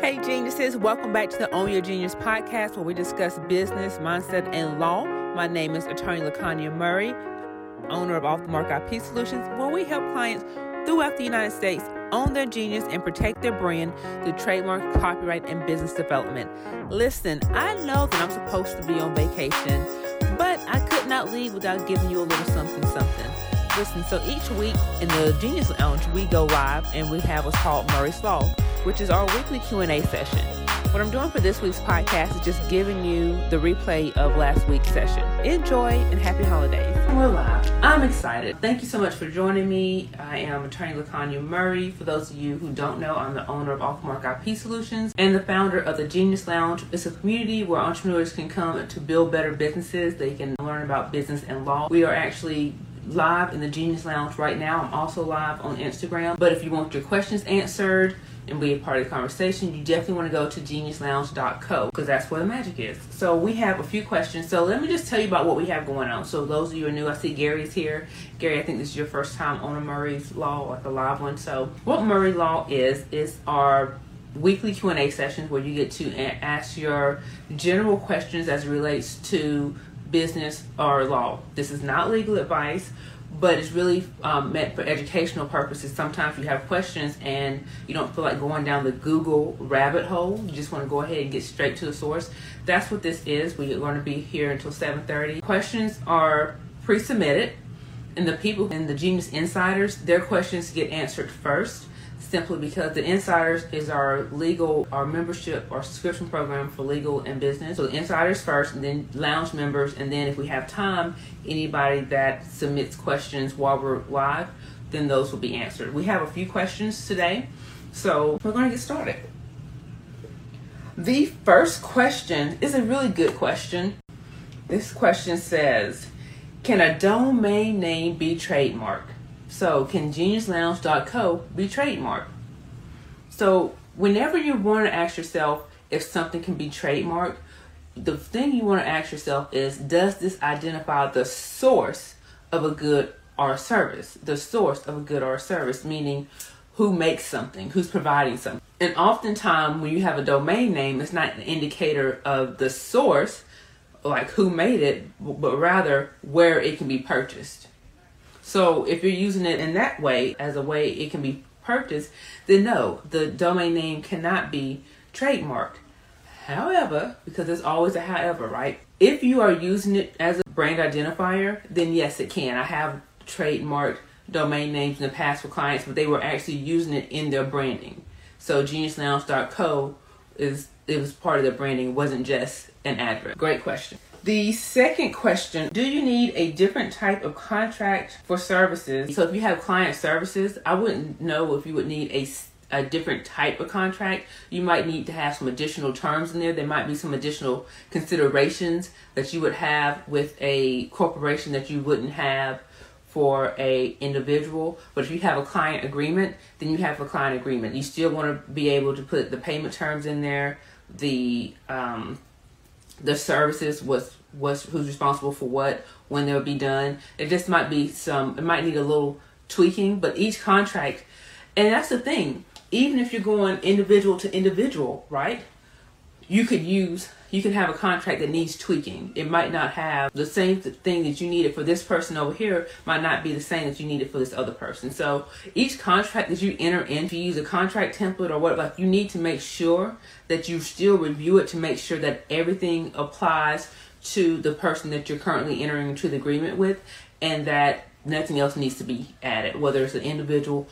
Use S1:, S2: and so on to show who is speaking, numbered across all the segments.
S1: Hey, geniuses, welcome back to the Own Your Genius podcast where we discuss business, mindset, and law. My name is Attorney Lacania Murray, owner of Off the Mark IP Solutions, where we help clients throughout the United States own their genius and protect their brand through trademark, copyright, and business development. Listen, I know that I'm supposed to be on vacation, but I could not leave without giving you a little something something. Listen, so each week in the Genius Lounge, we go live and we have what's called Murray's Law, which is our weekly Q&A session. What I'm doing for this week's podcast is just giving you the replay of last week's session. Enjoy and happy holidays. We're live. I'm excited. Thank you so much for joining me. I am attorney Lacanya Murray. For those of you who don't know, I'm the owner of Off Mark IP Solutions and the founder of the Genius Lounge. It's a community where entrepreneurs can come to build better businesses. They can learn about business and law. We are actually live in the Genius Lounge right now. I'm also live on Instagram. But if you want your questions answered and be a part of the conversation, you definitely want to go to geniuslounge.co because that's where the magic is. So we have a few questions. So let me just tell you about what we have going on. So those of you who are new, I see Gary's here. Gary, I think this is your first time on a Murray's Law, like a live one. So what Murray Law is is our weekly Q&A sessions where you get to ask your general questions as relates to business or law. This is not legal advice, but it's really um, meant for educational purposes. Sometimes you have questions and you don't feel like going down the Google rabbit hole. You just want to go ahead and get straight to the source. That's what this is. We're going to be here until 7:30. Questions are pre-submitted, and the people in the Genius Insiders, their questions get answered first simply because the Insiders is our legal, our membership, our subscription program for legal and business. So the Insiders first, and then Lounge members, and then if we have time, anybody that submits questions while we're live, then those will be answered. We have a few questions today, so we're going to get started. The first question is a really good question. This question says, can a domain name be trademarked? So can geniuslounge.co be trademarked? So whenever you want to ask yourself if something can be trademarked, the thing you want to ask yourself is does this identify the source of a good or a service? The source of a good or a service, meaning who makes something, who's providing something. And oftentimes when you have a domain name, it's not an indicator of the source, like who made it, but rather where it can be purchased. So if you're using it in that way, as a way it can be purchased, then no, the domain name cannot be trademarked. However, because there's always a however, right? If you are using it as a brand identifier, then yes, it can. I have trademarked domain names in the past for clients, but they were actually using it in their branding. So geniuslounge.co is it was part of their branding, it wasn't just an address. Great question. The second question Do you need a different type of contract for services? So, if you have client services, I wouldn't know if you would need a a different type of contract. You might need to have some additional terms in there. There might be some additional considerations that you would have with a corporation that you wouldn't have for a individual. But if you have a client agreement, then you have a client agreement. You still want to be able to put the payment terms in there, the um, the services was was who's responsible for what when they'll be done. It just might be some it might need a little tweaking but each contract and that's the thing even if you're going individual to individual right you could use you can have a contract that needs tweaking. It might not have the same thing that you needed for this person over here might not be the same that you needed for this other person. So each contract that you enter into use a contract template or what like you need to make sure that you still review it to make sure that everything applies to the person that you're currently entering into the agreement with and that nothing else needs to be added whether it's an individual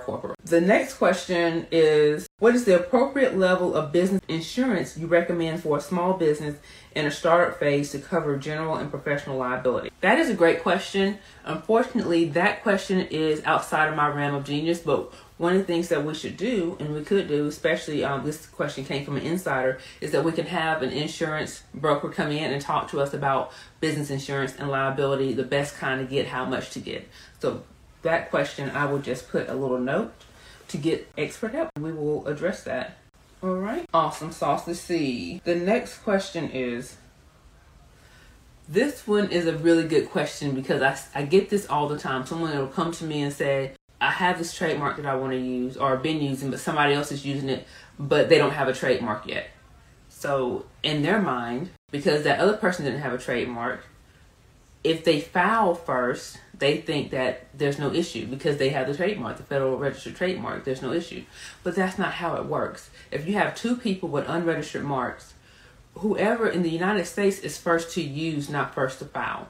S1: corporate. The next question is What is the appropriate level of business insurance you recommend for a small business in a startup phase to cover general and professional liability? That is a great question. Unfortunately, that question is outside of my realm of genius, but one of the things that we should do, and we could do, especially um, this question came from an insider, is that we can have an insurance broker come in and talk to us about business insurance and liability, the best kind to get, how much to get. So that question, I will just put a little note to get expert help. We will address that. All right. Awesome sauce. Let's see. The next question is this one is a really good question because I, I get this all the time. Someone will come to me and say, I have this trademark that I want to use or been using, but somebody else is using it, but they don't have a trademark yet. So in their mind, because that other person didn't have a trademark, if they file first, they think that there's no issue because they have the trademark, the federal registered trademark, there's no issue. But that's not how it works. If you have two people with unregistered marks, whoever in the United States is first to use, not first to file.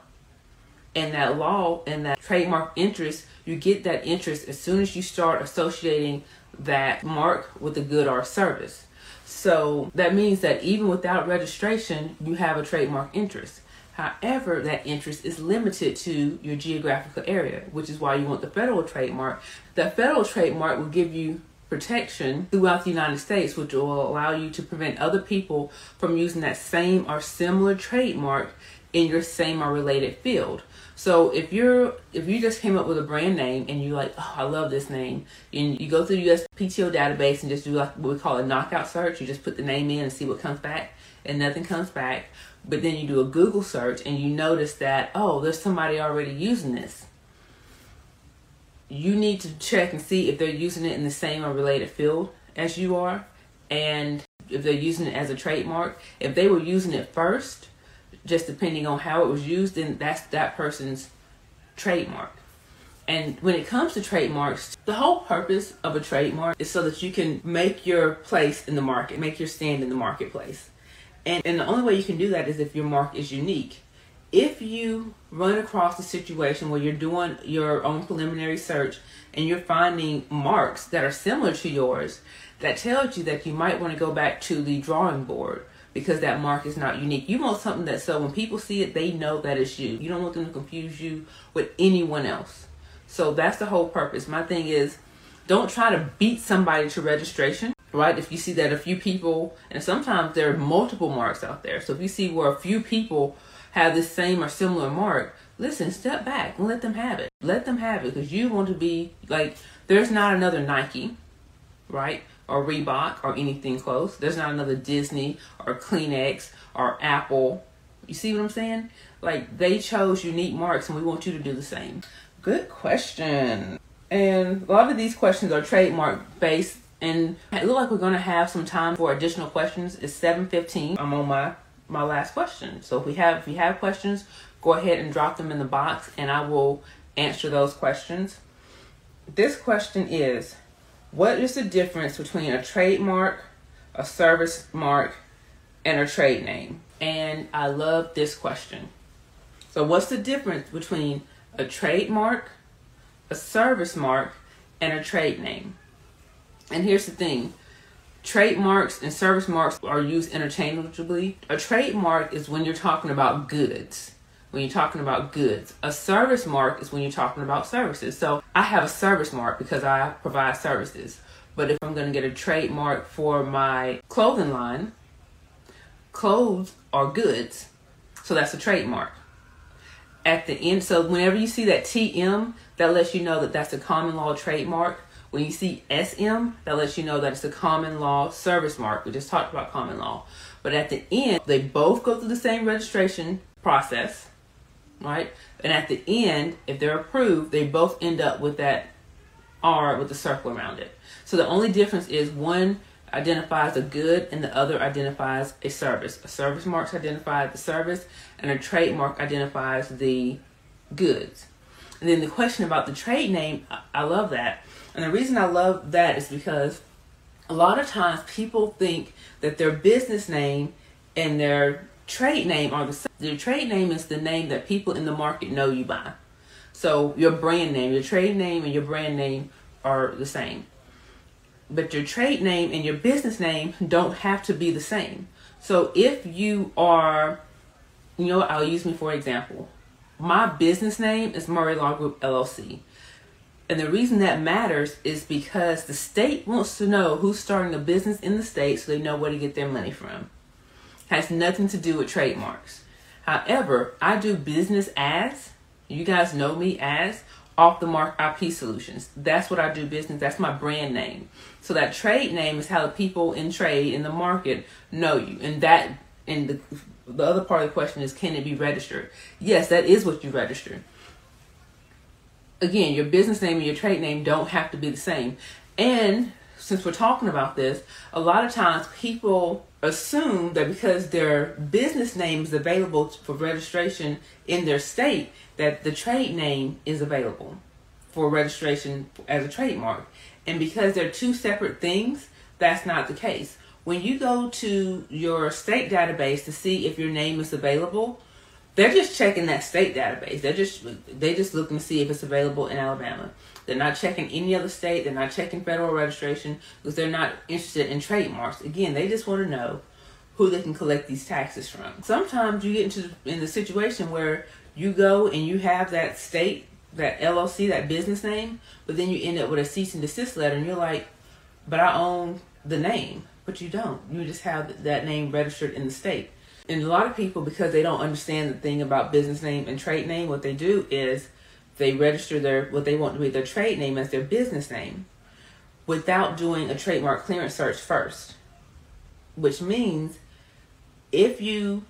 S1: And that law and that trademark interest, you get that interest as soon as you start associating that mark with a good or service. So that means that even without registration, you have a trademark interest. However, that interest is limited to your geographical area, which is why you want the federal trademark. The federal trademark will give you protection throughout the United States, which will allow you to prevent other people from using that same or similar trademark in your same or related field. So if you're if you just came up with a brand name and you're like, oh, I love this name, and you go through the USPTO database and just do like what we call a knockout search, you just put the name in and see what comes back, and nothing comes back but then you do a Google search and you notice that, oh, there's somebody already using this. You need to check and see if they're using it in the same or related field as you are, and if they're using it as a trademark. If they were using it first, just depending on how it was used, then that's that person's trademark. And when it comes to trademarks, the whole purpose of a trademark is so that you can make your place in the market, make your stand in the marketplace. And, and the only way you can do that is if your mark is unique. If you run across a situation where you're doing your own preliminary search and you're finding marks that are similar to yours, that tells you that you might want to go back to the drawing board because that mark is not unique. You want something that so when people see it, they know that it's you. You don't want them to confuse you with anyone else. So that's the whole purpose. My thing is don't try to beat somebody to registration right? If you see that a few people, and sometimes there are multiple marks out there. So if you see where a few people have the same or similar mark, listen, step back and let them have it. Let them have it because you want to be like, there's not another Nike, right? Or Reebok or anything close. There's not another Disney or Kleenex or Apple. You see what I'm saying? Like they chose unique marks and we want you to do the same. Good question. And a lot of these questions are trademark based and it looks like we're gonna have some time for additional questions. It's 7:15. I'm on my my last question. So if we have if you have questions, go ahead and drop them in the box, and I will answer those questions. This question is, what is the difference between a trademark, a service mark, and a trade name? And I love this question. So what's the difference between a trademark, a service mark, and a trade name? And here's the thing trademarks and service marks are used interchangeably. A trademark is when you're talking about goods. When you're talking about goods, a service mark is when you're talking about services. So I have a service mark because I provide services. But if I'm going to get a trademark for my clothing line, clothes are goods. So that's a trademark. At the end, so whenever you see that TM, that lets you know that that's a common law trademark. When you see SM, that lets you know that it's a common law service mark. We just talked about common law. But at the end, they both go through the same registration process, right? And at the end, if they're approved, they both end up with that R with the circle around it. So the only difference is one identifies a good and the other identifies a service. A service mark identifies the service and a trademark identifies the goods. And then the question about the trade name, I love that and the reason I love that is because a lot of times people think that their business name and their trade name are the same. Your trade name is the name that people in the market know you by. So your brand name, your trade name and your brand name are the same. But your trade name and your business name don't have to be the same. So if you are, you know, I'll use me for example. My business name is Murray Law Group LLC. And the reason that matters is because the state wants to know who's starting a business in the state so they know where to get their money from. Has nothing to do with trademarks. However, I do business as, you guys know me as, off the mark IP solutions. That's what I do business. That's my brand name. So that trade name is how the people in trade in the market know you. And that and the the other part of the question is can it be registered? Yes, that is what you register. Again, your business name and your trade name don't have to be the same. And since we're talking about this, a lot of times people assume that because their business name is available for registration in their state, that the trade name is available for registration as a trademark. And because they're two separate things, that's not the case. When you go to your state database to see if your name is available, they're just checking that state database. They're just they just looking to see if it's available in Alabama. They're not checking any other state. They're not checking federal registration because they're not interested in trademarks. Again, they just want to know who they can collect these taxes from. Sometimes you get into in the situation where you go and you have that state, that LLC, that business name, but then you end up with a cease and desist letter, and you're like, "But I own the name," but you don't. You just have that name registered in the state. And a lot of people, because they don't understand the thing about business name and trade name, what they do is they register their what they want to be their trade name as their business name without doing a trademark clearance search first. Which means if you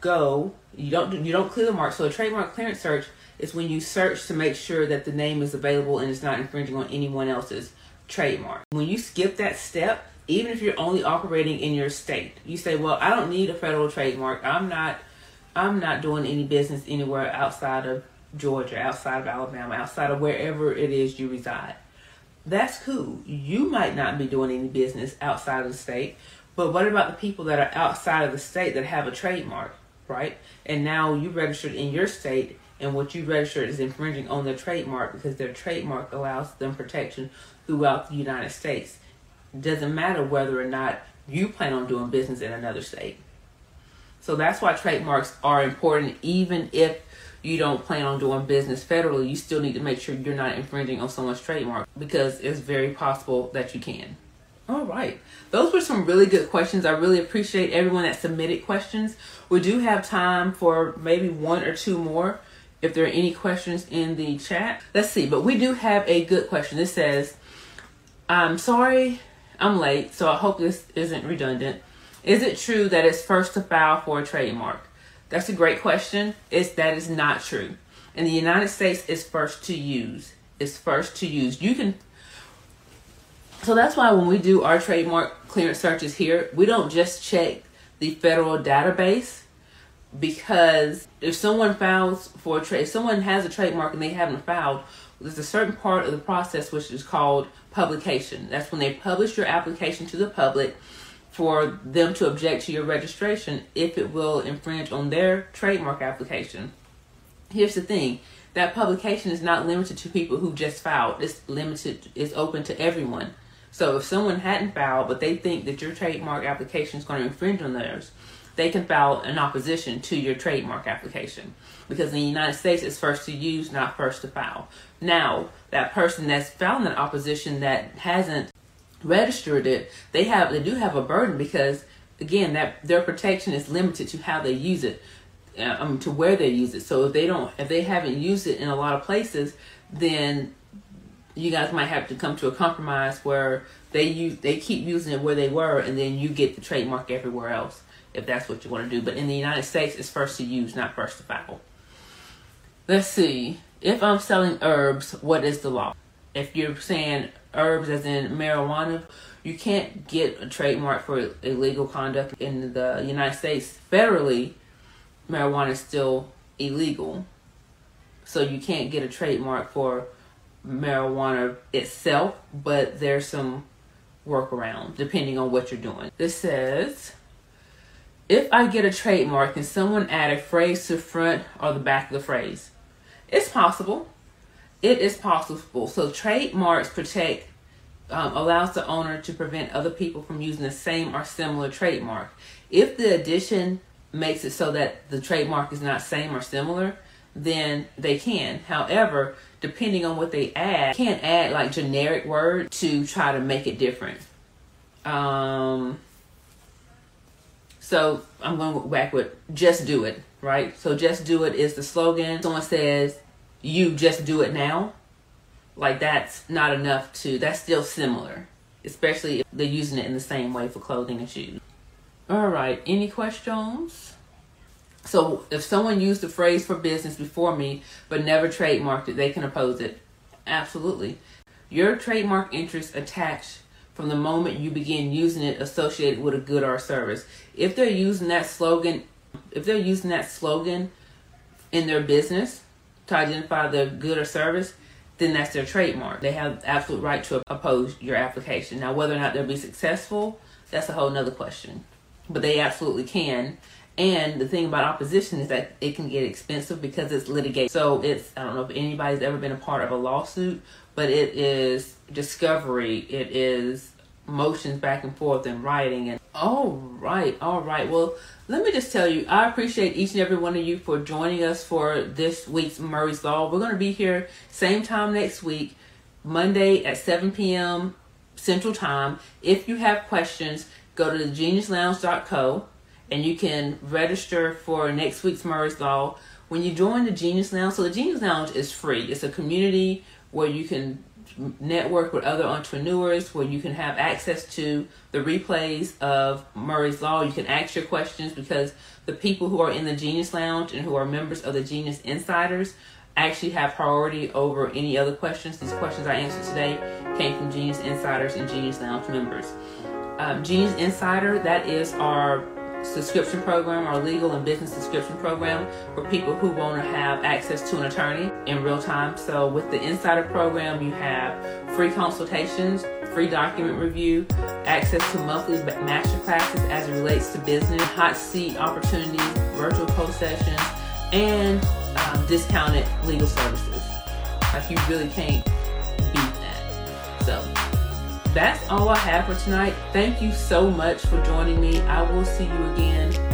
S1: go, you don't you don't clear the mark. So a trademark clearance search is when you search to make sure that the name is available and it's not infringing on anyone else's trademark. When you skip that step, even if you're only operating in your state, you say, "Well, I don't need a federal trademark. I'm not I'm not doing any business anywhere outside of Georgia, outside of Alabama, outside of wherever it is you reside." That's cool. You might not be doing any business outside of the state, but what about the people that are outside of the state that have a trademark, right? And now you registered in your state, and what you registered is infringing on their trademark because their trademark allows them protection throughout the United States. Doesn't matter whether or not you plan on doing business in another state. So that's why trademarks are important, even if you don't plan on doing business federally, you still need to make sure you're not infringing on someone's trademark because it's very possible that you can. All right. Those were some really good questions. I really appreciate everyone that submitted questions. We do have time for maybe one or two more if there are any questions in the chat. Let's see, but we do have a good question. It says, I'm sorry I'm late, so I hope this isn't redundant. Is it true that it's first to file for a trademark? That's a great question. It's that is not true. In the United States, it's first to use. It's first to use. You can so that's why when we do our trademark clearance searches here, we don't just check the federal database because if someone files for a trade, if someone has a trademark and they haven't filed, there's a certain part of the process which is called publication. That's when they publish your application to the public for them to object to your registration if it will infringe on their trademark application. Here's the thing that publication is not limited to people who just filed, it's limited, it's open to everyone. So if someone hadn't filed, but they think that your trademark application is going to infringe on theirs, they can file an opposition to your trademark application. Because in the United States, it's first to use, not first to file. Now, that person that's filed an opposition that hasn't registered it, they have they do have a burden because again, that their protection is limited to how they use it, uh, um, to where they use it. So if they don't, if they haven't used it in a lot of places, then you guys might have to come to a compromise where they use they keep using it where they were and then you get the trademark everywhere else if that's what you want to do but in the united states it's first to use not first to file let's see if i'm selling herbs what is the law? If you're saying herbs as in marijuana you can't get a trademark for illegal conduct in the united states federally. Marijuana is still illegal. So you can't get a trademark for marijuana itself, but there's some workaround depending on what you're doing. This says, if I get a trademark, can someone add a phrase to the front or the back of the phrase? It's possible. It is possible. So trademarks protect, um, allows the owner to prevent other people from using the same or similar trademark. If the addition makes it so that the trademark is not same or similar, then they can. However, depending on what they add, can't add like generic word to try to make it different. Um, so I'm going back with just do it, right? So just do it is the slogan. Someone says, you just do it now. Like that's not enough to, that's still similar, especially if they're using it in the same way for clothing and shoes. All right, any questions? So if someone used the phrase for business before me but never trademarked it, they can oppose it. Absolutely. Your trademark interest attached from the moment you begin using it associated with a good or service. If they're using that slogan, if they're using that slogan in their business to identify the good or service, then that's their trademark. They have absolute right to oppose your application. Now, whether or not they'll be successful, that's a whole nother question. But they absolutely can. And the thing about opposition is that it can get expensive because it's litigation. So it's, I don't know if anybody's ever been a part of a lawsuit, but it is discovery, it is motions back and forth and writing and all right all right. Well let me just tell you i appreciate each and every one of you for joining us for this week's murray's law. We're going to be here same time next week monday at 7 p.m central time. If you have questions go to the geniuslounge.co and you can register for next week's murray's law. When you join the genius lounge so the genius lounge is free. It's a community where you can network with other entrepreneurs where you can have access to the replays of Murray's Law. You can ask your questions because the people who are in the Genius Lounge and who are members of the Genius Insiders actually have priority over any other questions. These questions I answered today came from Genius Insiders and Genius Lounge members. Um, Genius Insider, that is our subscription program, our legal and business subscription program for people who want to have access to an attorney in real time. So with the Insider program, you have free consultations, free document review, access to monthly master classes as it relates to business, hot seat opportunities, virtual post sessions, and um, discounted legal services. Like you really can't beat that. So that's all I have for tonight. Thank you so much for joining me. I will see you again